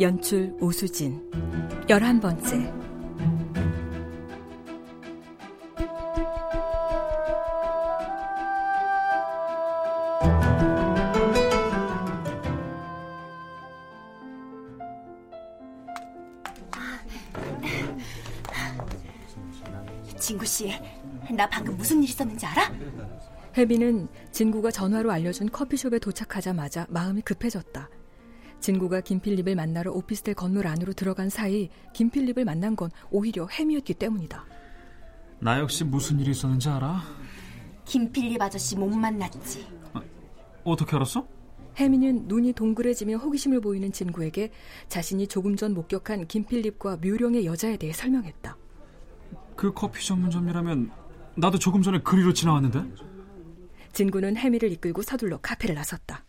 연출 오수진 열한 번째 진구 씨, 나 방금 무슨 일 있었는지 알아? 혜비는 진구가 전화로 알려준 커피숍에 도착하자마자 마음이 급해졌다. 진구가 김필립을 만나러 오피스텔 건물 안으로 들어간 사이 김필립을 만난 건 오히려 혜미였기 때문이다. 나 역시 무슨 일이 있었는지 알아? 김필립 아저씨 못 만났지. 어떻게 알았어? 혜미는 눈이 동그래지며 호기심을 보이는 진구에게 자신이 조금 전 목격한 김필립과 묘령의 여자에 대해 설명했다. 그 커피 전문점이라면 나도 조금 전에 그리로 지나왔는데? 진구는 혜미를 이끌고 서둘러 카페를 나섰다.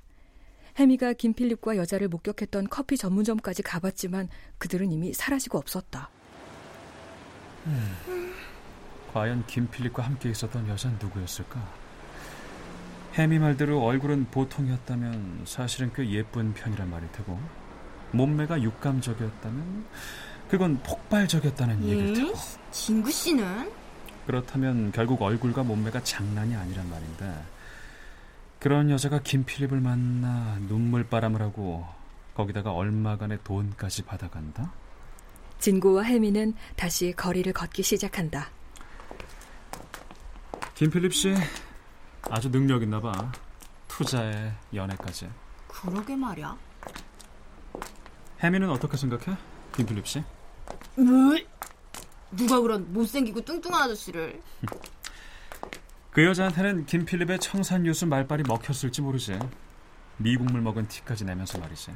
혜미가 김필립과 여자를 목격했던 커피 전문점까지 가봤지만 그들은 이미 사라지고 없었다. 음, 과연 김필립과 함께 있었던 여자는 누구였을까? 혜미 말대로 얼굴은 보통이었다면 사실은 꽤 예쁜 편이란 말일 테고 몸매가 육감적이었다면 그건 폭발적이었다는 예? 얘기일 테고 진구 씨는? 그렇다면 결국 얼굴과 몸매가 장난이 아니란 말인데 그런 여자가 김필립을 만나 눈물바람을 하고 거기다가 얼마간의 돈까지 받아간다? 진구와 혜미는 다시 거리를 걷기 시작한다. 김필립 씨 아주 능력 있나 봐. 투자에 연애까지. 그러게 말이야. 혜미는 어떻게 생각해? 김필립 씨? 뭘? 누가 그런 못생기고 뚱뚱한 아저씨를? 그 여자한테는 김필립의 청산유수 말빨이 먹혔을지 모르지. 미국물 먹은 티까지 내면서 말이지.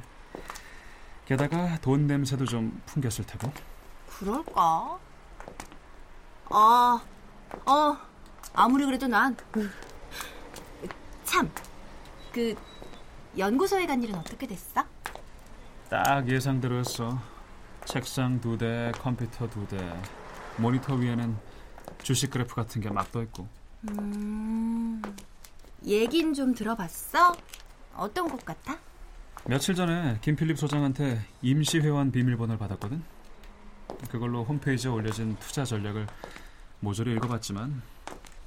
게다가 돈 냄새도 좀 풍겼을 테고. 그럴까? 아, 어, 아무리 그래도 난, 참, 그, 연구소에 간 일은 어떻게 됐어? 딱 예상대로였어. 책상 두 대, 컴퓨터 두 대, 모니터 위에는 주식 그래프 같은 게 막 떠 있고. 음, 얘긴 좀 들어봤어? 어떤 곳 같아? 며칠 전에 김필립 소장한테 임시 회원 비밀번호를 받았거든. 그걸로 홈페이지에 올려진 투자 전략을 모조리 읽어봤지만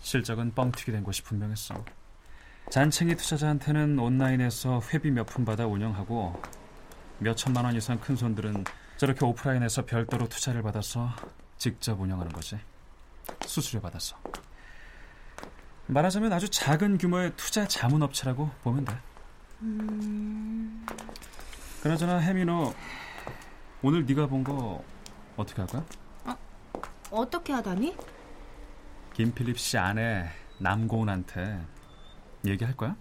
실적은 뻥튀기 된 것이 분명했어. 잔챙이 투자자한테는 온라인에서 회비 몇 푼 받아 운영하고 몇 천만 원 이상 큰 손들은 저렇게 오프라인에서 별도로 투자를 받아서 직접 운영하는 거지. 수수료 받았어. 말하자면 아주 작은 규모의 투자 자문업체라고 보면 돼. 음... 그나저나 너 오늘 네가 본 거 어떻게 할 거야? 어, 어떻게 하다니? 김필립 씨 아내 남고은한테 얘기할 거야?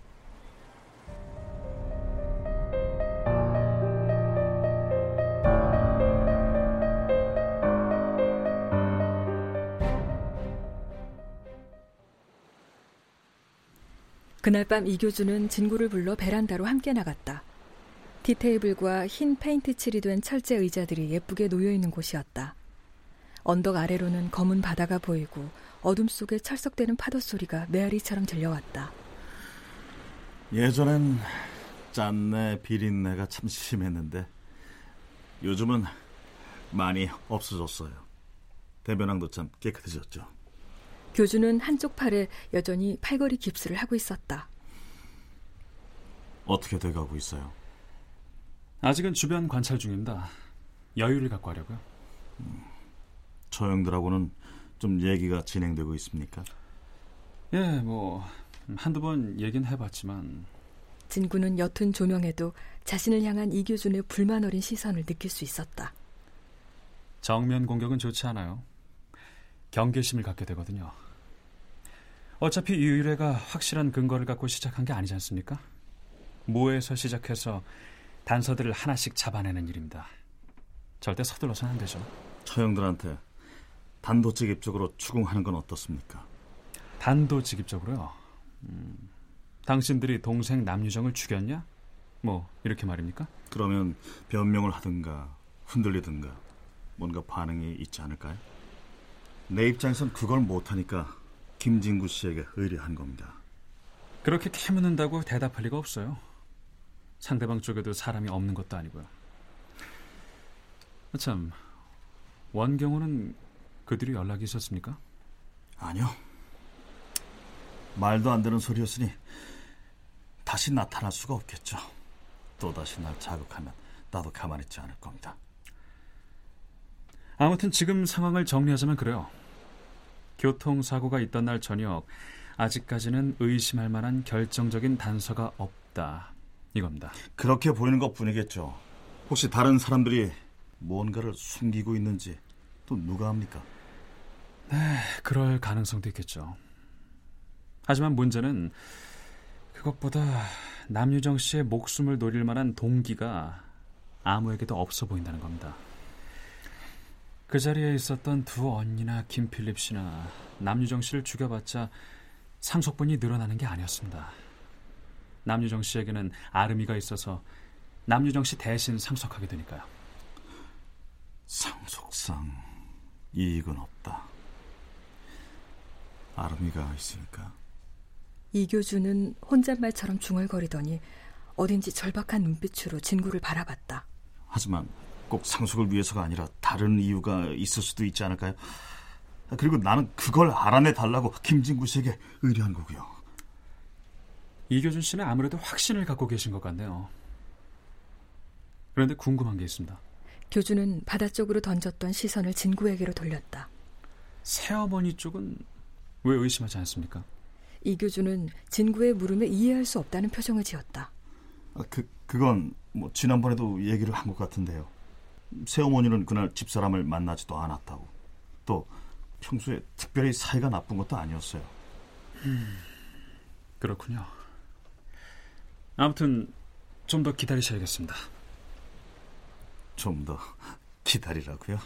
그날 밤 이교주는 진구를 불러 베란다로 함께 나갔다. 티테이블과 흰 페인트 칠이 된 철제 의자들이 예쁘게 놓여 있는 곳이었다. 언덕 아래로는 검은 바다가 보이고 어둠 속에 철썩대는 파도 소리가 메아리처럼 들려왔다. 예전엔 짠내, 비린내가 참 심했는데 요즘은 많이 없어졌어요. 대변항도 참 깨끗해졌죠. 교주는 한쪽 팔에 여전히 팔걸이 깁스를 하고 있었다. 어떻게 돼가고 있어요? 아직은 주변 관찰 중입니다. 여유를 갖고 하려고요. 저 형들하고는 좀 얘기가 진행되고 있습니까? 예, 뭐 한두 번 얘긴 해봤지만 진구는 옅은 조명에도 자신을 향한 이교준의 불만 어린 시선을 느낄 수 있었다. 정면 공격은 좋지 않아요. 경계심을 갖게 되거든요. 어차피 이 의뢰가 확실한 근거를 갖고 시작한 게 아니지 않습니까? 모에서 시작해서 단서들을 하나씩 잡아내는 일입니다. 절대 서둘러서는 안 되죠. 저 형들한테 단도직입적으로 추궁하는 건 어떻습니까? 단도직입적으로요. 음, 당신들이 동생 남유정을 죽였냐? 뭐 이렇게 말입니까? 그러면 변명을 하든가 흔들리든가 뭔가 반응이 있지 않을까요? 내 입장에선 그걸 못하니까 김진구 씨에게 의뢰한 겁니다. 그렇게 캐묻는다고 대답할 리가 없어요. 상대방 쪽에도 사람이 없는 것도 아니고요. 아, 참, 원경호는 그들이 연락이 있었습니까? 아니요. 말도 안 되는 소리였으니 다시 나타날 수가 없겠죠. 또다시 날 자극하면 나도 가만히 있지 않을 겁니다. 아무튼 지금 상황을 정리하자면 그래요. 교통사고가 있던 날 저녁, 아직까지는 의심할 만한 결정적인 단서가 없다. 이겁니다. 그렇게 보이는 것 뿐이겠죠. 혹시 다른 사람들이 뭔가를 숨기고 있는지 또 누가 합니까? 그럴 가능성도 있겠죠. 하지만 문제는 그것보다 남유정 씨의 목숨을 노릴 만한 동기가 아무에게도 없어 보인다는 겁니다. 그 자리에 있었던 두 언니나 김필립 씨나 남유정 씨를 죽여봤자 상속분이 늘어나는 게 아니었습니다. 남유정 씨에게는 아름이가 있어서 남유정 씨 대신 상속하게 되니까요. 상속상 이익은 없다. 아름이가 있으니까 이교준은 혼잣말처럼 중얼거리더니 어딘지 절박한 눈빛으로 진구를 바라봤다. 하지만 꼭 상속을 위해서가 아니라 다른 이유가 있을 수도 있지 않을까요? 그리고 나는 그걸 알아내 달라고 김진구 씨에게 의뢰한 거고요. 이교준 씨는 아무래도 확신을 갖고 계신 것 같네요. 그런데 궁금한 게 있습니다. 교준은 바다 쪽으로 던졌던 시선을 진구에게로 돌렸다. 새어머니 쪽은 왜 의심하지 않습니까? 이교준은 진구의 물음에 이해할 수 없다는 표정을 지었다. 아, 그 그건 뭐 지난번에도 얘기를 한 것 같은데요. 새어머니는 그날 집사람을 만나지도 않았다고. 또 평소에 특별히 사이가 나쁜 것도 아니었어요. 그렇군요. 아무튼 좀 더 기다리셔야겠습니다. 좀 더 기다리라고요.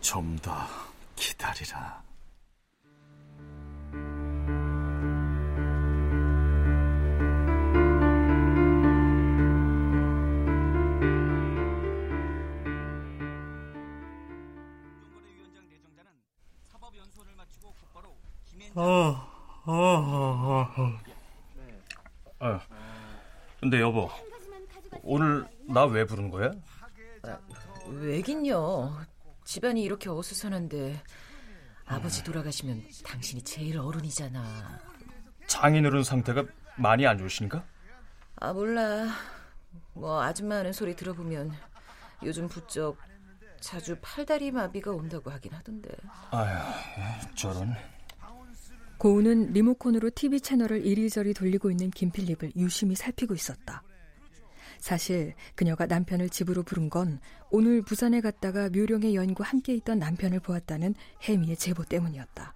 좀 더 기다리라. 근데 여보, 오늘 나 왜 부른 거야? 왜긴요. 집안이 이렇게 어수선한데 아버지 돌아가시면 당신이 제일 어른이잖아. 장인어른 상태가 많이 안 좋으신가? 아 몰라. 뭐 아줌마 하는 소리 들어보면 요즘 부쩍 자주 팔다리 마비가 온다고 하긴 하던데. 아휴, 저런. 고우는 리모컨으로 TV 채널을 이리저리 돌리고 있는 김필립을 유심히 살피고 있었다. 사실 그녀가 남편을 집으로 부른 건 오늘 부산에 갔다가 묘령의 여인과 함께 있던 남편을 보았다는 혜미의 제보 때문이었다.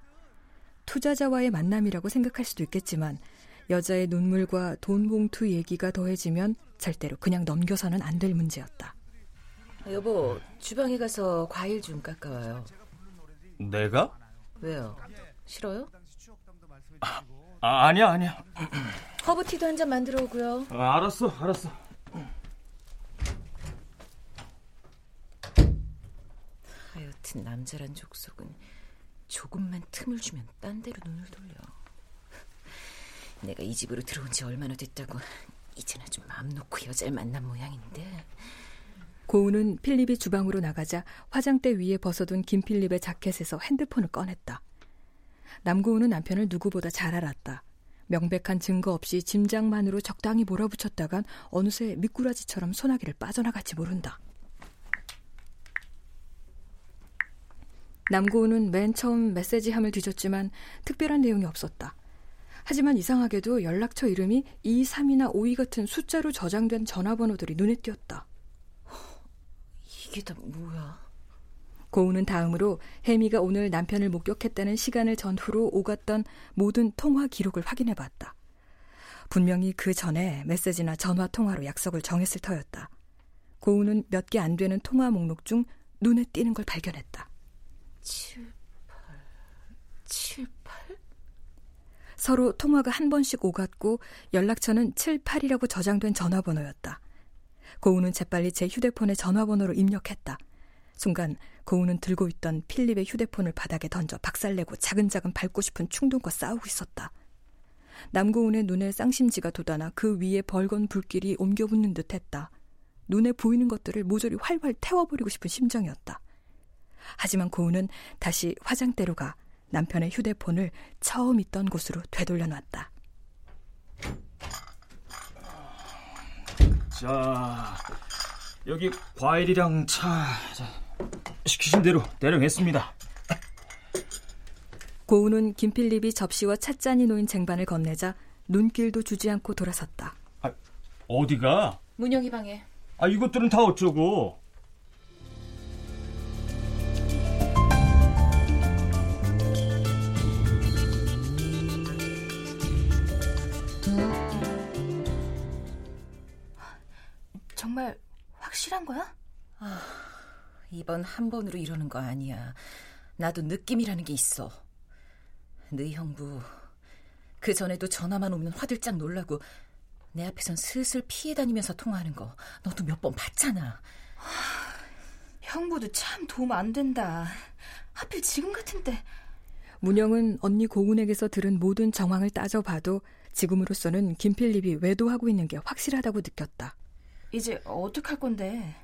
투자자와의 만남이라고 생각할 수도 있겠지만 여자의 눈물과 돈 봉투 얘기가 더해지면 절대로 그냥 넘겨서는 안 될 문제였다. 여보, 주방에 가서 과일 좀 깎아와요. 내가? 왜요? 싫어요? 아, 아니야, 아니야. 허브티도 한 잔 만들어 오고요. 아, 알았어, 알았어. 하여튼 남자란 족속은 조금만 틈을 주면 딴 데로 눈을 돌려. 내가 이 집으로 들어온 지 얼마나 됐다고 이젠 아주 마음 놓고 여자를 만난 모양인데. 고우는 필립이 주방으로 나가자 화장대 위에 벗어둔 김필립의 자켓에서 핸드폰을 꺼냈다. 남고우는 남편을 누구보다 잘 알았다. 명백한 증거 없이 짐작만으로 적당히 몰아붙였다간 어느새 미꾸라지처럼 소나기를 빠져나갈지 모른다. 남고은은 맨 처음 메시지함을 뒤졌지만 특별한 내용이 없었다. 하지만 이상하게도 연락처 이름이 2, 3이나 5위 같은 숫자로 저장된 전화번호들이 눈에 띄었다. 이게 다 뭐야? 고은은 다음으로 혜미가 오늘 남편을 목격했다는 시간을 전후로 오갔던 모든 통화 기록을 확인해 봤다. 분명히 그 전에 메시지나 전화 통화로 약속을 정했을 터였다. 고은은 몇 개 안 되는 통화 목록 중 눈에 띄는 걸 발견했다. 7, 8, 7, 8? 서로 통화가 한 번씩 오갔고 연락처는 7, 8이라고 저장된 전화번호였다. 고은은 재빨리 제 휴대폰에 전화번호를 입력했다. 순간 고은은 들고 있던 필립의 휴대폰을 바닥에 던져 박살내고 차근차근 밟고 싶은 충동과 싸우고 있었다. 남고은의 눈에 쌍심지가 돋아나 그 위에 벌건 불길이 옮겨붙는 듯 했다. 눈에 보이는 것들을 모조리 활활 태워버리고 싶은 심정이었다. 하지만 고은은 다시 화장대로 가 남편의 휴대폰을 처음 있던 곳으로 되돌려 놨다. 자, 여기 과일이랑 차. 자, 시키신 대로 대령했습니다. 고은은 김필립이 접시와 찻잔이 놓인 쟁반을 건네자 눈길도 주지 않고 돌아섰다. 아, 어디가? 문영이 방에. 아, 이것들은 다 어쩌고? 정말 확실한 거야? 아, 이번 한 번으로 이러는 거 아니야. 나도 느낌이라는 게 있어. 너희 형부 그 전에도 전화만 오면 화들짝 놀라고 내 앞에선 슬슬 피해 다니면서 통화하는 거 너도 몇 번 봤잖아. 형부도 참 도움 안 된다. 하필 지금 같은데. 문영은 언니 고은에게서 들은 모든 정황을 따져봐도 지금으로서는 김필립이 외도하고 있는 게 확실하다고 느꼈다. 이제 어떡할 건데?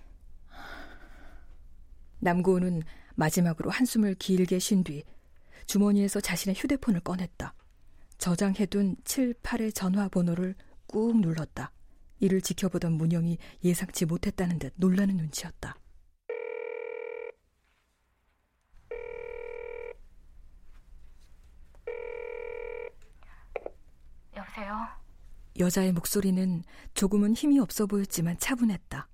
남고은은 마지막으로 한숨을 길게 쉰 뒤 주머니에서 자신의 휴대폰을 꺼냈다. 저장해둔 7, 8의 전화번호를 꾹 눌렀다. 이를 지켜보던 문영이 예상치 못했다는 듯 놀라는 눈치였다. 여보세요? 여자의 목소리는 조금은 힘이 없어 보였지만 차분했다.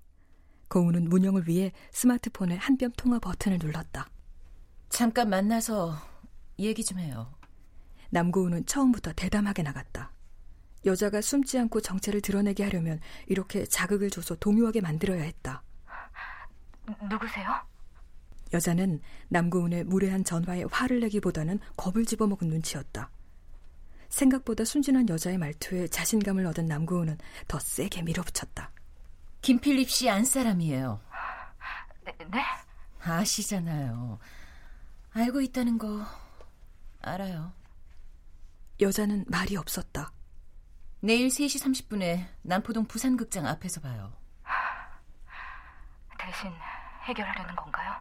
고은은 문영을 위해 스마트폰의 한 뼘 통화 버튼을 눌렀다. 잠깐 만나서 얘기 좀 해요. 남고은은 처음부터 대담하게 나갔다. 여자가 숨지 않고 정체를 드러내게 하려면 이렇게 자극을 줘서 동요하게 만들어야 했다. 누구세요? 여자는 남고은의 무례한 전화에 화를 내기보다는 겁을 집어먹은 눈치였다. 생각보다 순진한 여자의 말투에 자신감을 얻은 남고은은 더 세게 밀어붙였다. 김필립 씨 안사람이에요. 네? 네? 아시잖아요. 알고 있다는 거 알아요. 여자는 말이 없었다. 내일 3시 30분에 남포동 부산극장 앞에서 봐요. 대신 해결하려는 건가요?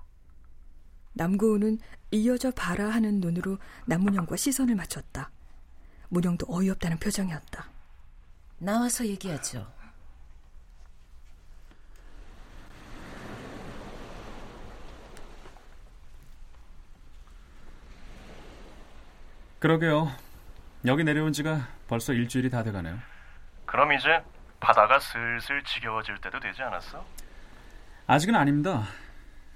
남고은은 이어져 봐라 하는 눈으로 남문영과 시선을 맞췄다. 문영도 어이없다는 표정이었다. 나와서 얘기하죠. 그러게요. 여기 내려온 지가 벌써 일주일이 다 돼가네요. 그럼 이제 바다가 슬슬 지겨워질 때도 되지 않았어? 아직은 아닙니다.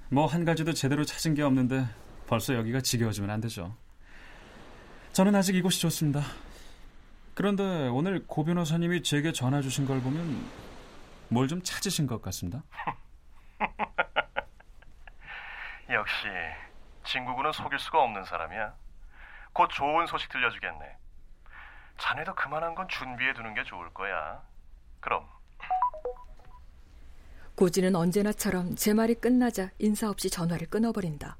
뭐 한 가지도 제대로 찾은 게 없는데 벌써 여기가 지겨워지면 안 되죠. 저는 아직 이곳이 좋습니다. 그런데 오늘 고 변호사님이 제게 전화 주신 걸 보면 뭘 좀 찾으신 것 같습니다. 역시 진구군은 속일 수가 없는 사람이야. 곧 좋은 소식 들려주겠네. 자네도 그만한 건 준비해 두는 게 좋을 거야. 그럼 고지는 언제나처럼 제 말이 끝나자 인사 없이 전화를 끊어버린다.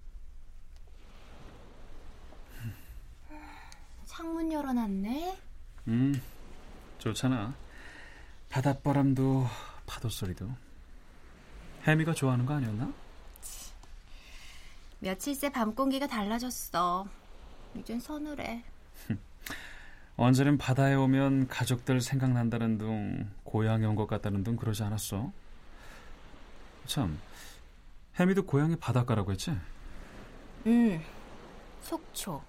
창문 열어놨네. 음, 좋잖아. 바닷바람도 파도 소리도. 혜미가 좋아하는 거 아니었나? 며칠 새 밤 공기가 달라졌어. 이젠 서늘해. 언제는 바다에 오면 가족들 생각난다는 둥 고향에 온 것 같다는 둥 그러지 않았어? 참 혜미도 고향이 바닷가라고 했지? 응, 속초.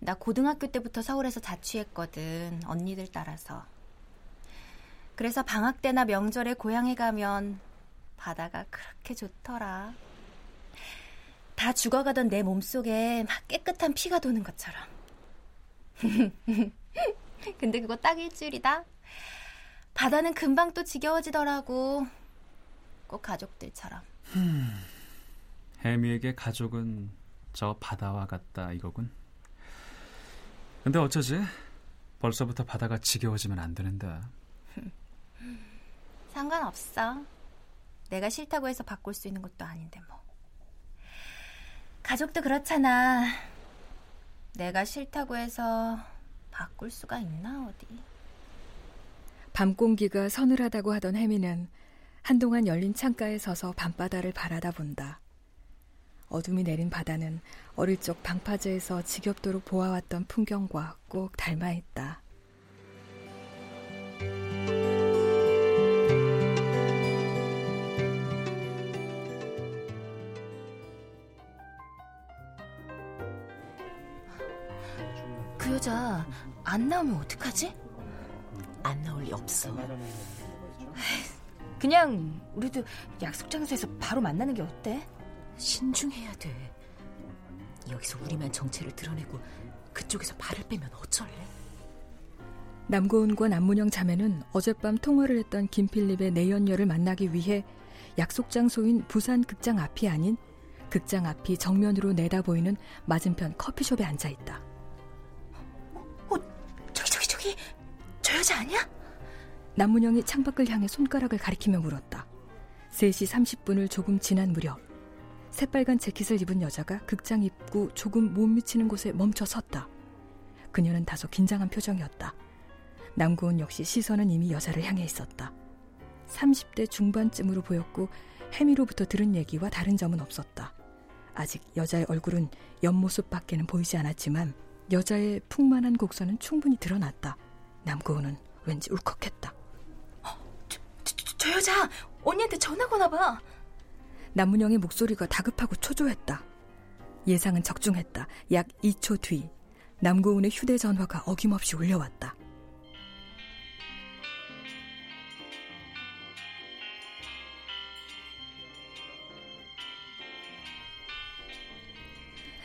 나 고등학교 때부터 서울에서 자취했거든, 언니들 따라서. 그래서 방학 때나 명절에 고향에 가면 바다가 그렇게 좋더라. 다 죽어가던 내 몸속에 막 깨끗한 피가 도는 것처럼. 근데 그거 딱 일주일이다. 바다는 금방 또 지겨워지더라고. 꼭 가족들처럼. 혜미에게 가족은 저 바다와 같다 이거군. 근데 어쩌지? 벌써부터 바다가 지겨워지면 안 되는데. 상관없어. 내가 싫다고 해서 바꿀 수 있는 것도 아닌데 뭐. 가족도 그렇잖아. 내가 싫다고 해서 바꿀 수가 있나 어디. 밤 공기가 서늘하다고 하던 혜미는 한동안 열린 창가에 서서 밤바다를 바라다 본다. 어둠이 내린 바다는 어릴 적 방파제에서 지겹도록 보아왔던 풍경과 꼭 닮아 있다. 안 나오면 어떡하지? 안 나올 리 없어. 그냥 우리도 약속 장소에서 바로 만나는 게 어때? 신중해야 돼. 여기서 우리만 정체를 드러내고 그쪽에서 발을 빼면 어쩔래? 남고은과 남문영 자매는 어젯밤 통화를 했던 김필립의 내연녀를 만나기 위해 약속 장소인 부산 극장 앞이 아닌 극장 앞이 정면으로 내다보이는 맞은편 커피숍에 앉아 있다. 어, 저기 저 여자 아니야? 남문영이 창밖을 향해 손가락을 가리키며 물었다. 3시 30분을 조금 지난 무렵 새빨간 재킷을 입은 여자가 극장 입구 조금 못 미치는 곳에 멈춰 섰다. 그녀는 다소 긴장한 표정이었다. 남고은 역시 시선은 이미 여자를 향해 있었다. 30대 중반쯤으로 보였고 혜미로부터 들은 얘기와 다른 점은 없었다. 아직 여자의 얼굴은 옆모습밖에는 보이지 않았지만 여자의 풍만한 곡선은 충분히 드러났다. 남고은은 왠지 울컥했다. 저, 저, 저 여자 언니한테 전화 거나 봐. 남문영의 목소리가 다급하고 초조했다. 예상은 적중했다. 약 2초 뒤 남고은의 휴대전화가 어김없이 울려왔다.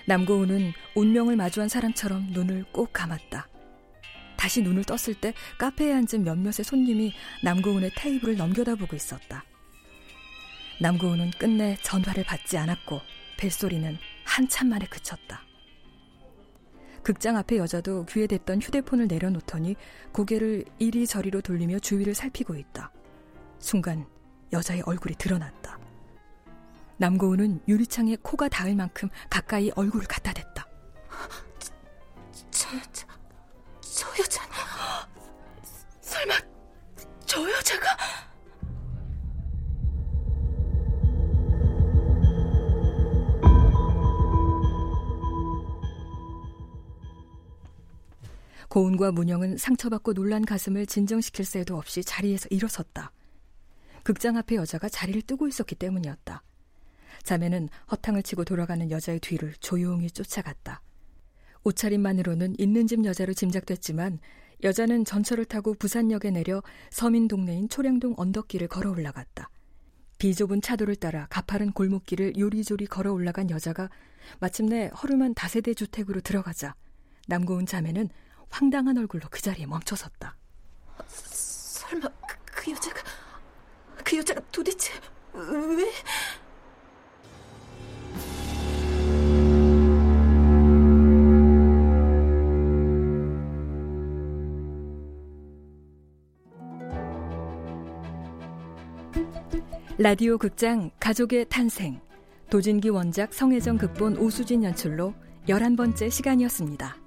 남고은은 운명을 마주한 사람처럼 눈을 꼭 감았다. 다시 눈을 떴을 때 카페에 앉은 몇몇의 손님이 남고은의 테이블을 넘겨다보고 있었다. 남고은은 끝내 전화를 받지 않았고 벨소리는 한참 만에 그쳤다. 극장 앞의 여자도 귀에 댔던 휴대폰을 내려놓더니 고개를 이리저리로 돌리며 주위를 살피고 있다. 순간 여자의 얼굴이 드러났다. 남고은은 유리창에 코가 닿을 만큼 가까이 얼굴을 갖다 댔다. 저 여자, 저 여자는 설마 저 여자가? 고은과 문영은 상처받고 놀란 가슴을 진정시킬 새도 없이 자리에서 일어섰다. 극장 앞에 여자가 자리를 뜨고 있었기 때문이었다. 자매는 허탕을 치고 돌아가는 여자의 뒤를 조용히 쫓아갔다. 옷차림만으로는 있는 집 여자로 짐작됐지만 여자는 전철을 타고 부산역에 내려 서민 동네인 초량동 언덕길을 걸어 올라갔다. 비좁은 차도를 따라 가파른 골목길을 요리조리 걸어 올라간 여자가 마침내 허름한 다세대 주택으로 들어가자 남고은 자매는 황당한 얼굴로 그 자리에 멈춰섰다. 설마 그, 그 여자가 그 여자가 도대체 왜? 라디오 극장 가족의 탄생 도진기 원작 성혜정 극본 오수진 연출로 11번째 시간이었습니다.